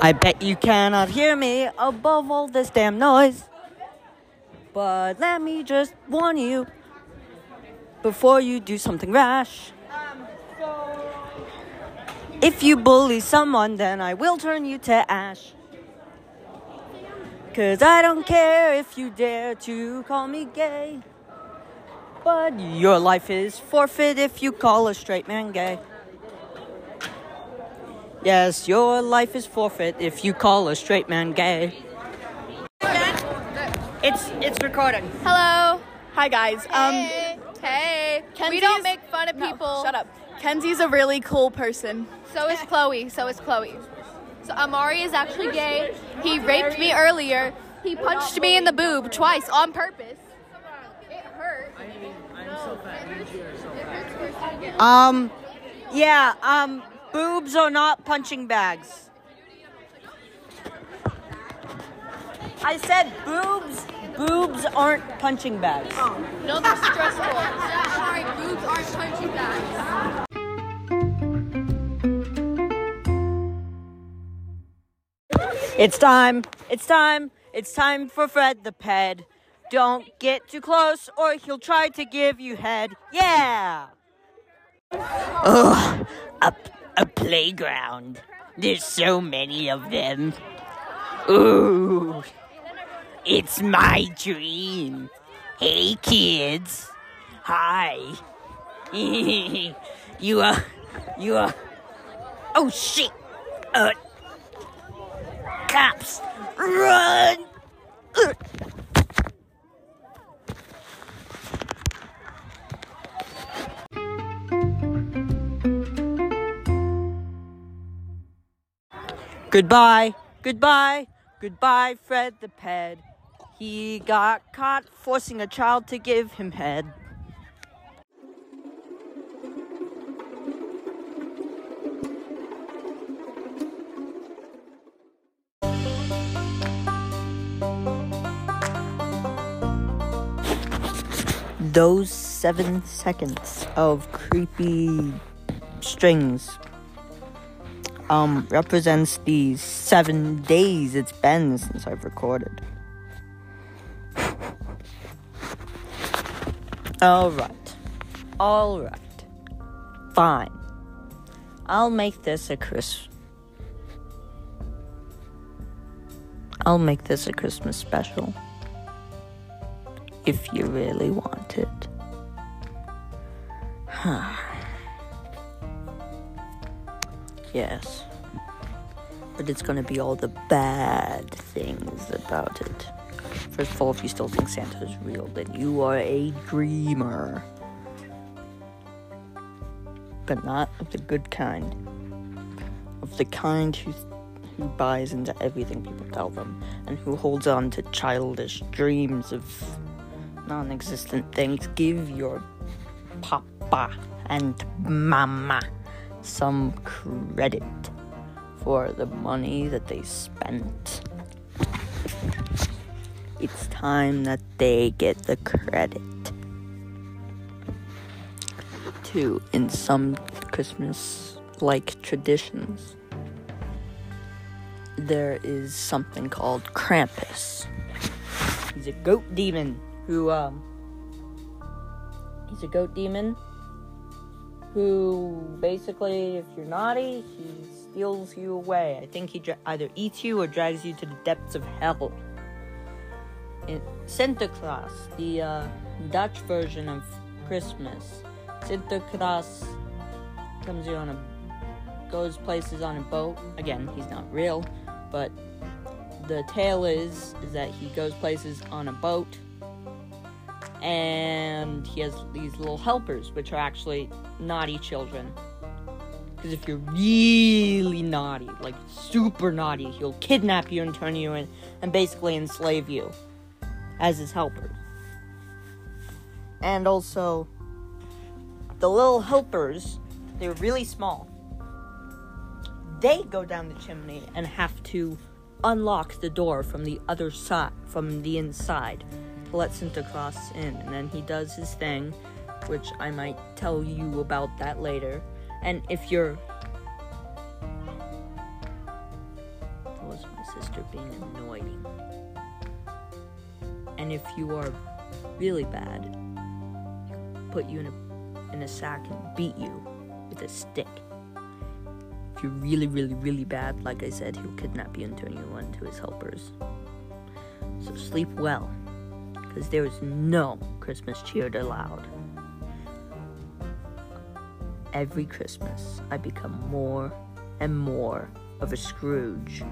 I bet you cannot hear me above all this damn noise. But let me just warn you before you do something rash. If you bully someone, then I will turn you to ash. Cause I don't care if you dare to call me gay. But your life is forfeit if you call a straight man gay. Yes, your life is forfeit if you call a straight man gay. It's it's recording. Hello. Hi guys. Um, Hey. Hey. we don't make fun of no, people. Shut up. Kenzie's a really cool person. So is Chloe. So is Chloe. So Amari is actually gay. He raped me earlier. He punched me in the boob twice on purpose. It hurt. I mean, I'm so fat. Um, yeah. Um, boobs are not punching bags. I said boobs. Boobs aren't punching bags. Oh. No, they're stressful. Amari, boobs aren't punching bags. It's time. It's time. It's time for Fred the Ped. Don't get too close or he'll try to give you head. Yeah. Ugh, a, a playground. There's so many of them. Ooh, it's my dream. Hey, kids. Hi. you, are. you, are. oh shit. Uh, cops, run! Ugh. Goodbye, goodbye, goodbye, Fred the Ped. He got caught forcing a child to give him head. Those seven seconds of creepy strings um represents the seven days it's been since I've recorded. Alright. Alright. Fine. I'll make this a Chris I'll make this a Christmas special. If you really want it. Yes. But it's gonna be all the bad things about it. First of all, if you still think Santa is real, then you are a dreamer. But not of the good kind. Of the kind who, who buys into everything people tell them, and who holds on to childish dreams of non existent things. Give your papa and mama some credit for the money that they spent. It's time that they get the credit. Too, in some Christmas like traditions, there is something called Krampus. He's a goat demon who, um, he's a goat demon who basically, if you're naughty, he steals you away. I think he dra- either eats you or drags you to the depths of hell. In Sinterklaas, the uh, Dutch version of Christmas, Sinterklaas comes here on a goes places on a boat. Again, he's not real, but the tale is is that he goes places on a boat and he has these little helpers, which are actually naughty children. Because if you're really naughty, like super naughty, he'll kidnap you and turn you in and basically enslave you as his helpers. And also, the little helpers, they're really small. They go down the chimney and have to unlock the door from the other side, from the inside, to let Sinterklaas in. And then he does his thing, which I might tell you about that later. And if you're that was my sister being annoying. And if you are really bad, put you in a in a sack and beat you with a stick. If you're really, really, really bad, like I said, he'll kidnap you and turn you into his helpers. So sleep well, because there is no Christmas cheer allowed. Every Christmas, I become more and more of a Scrooge.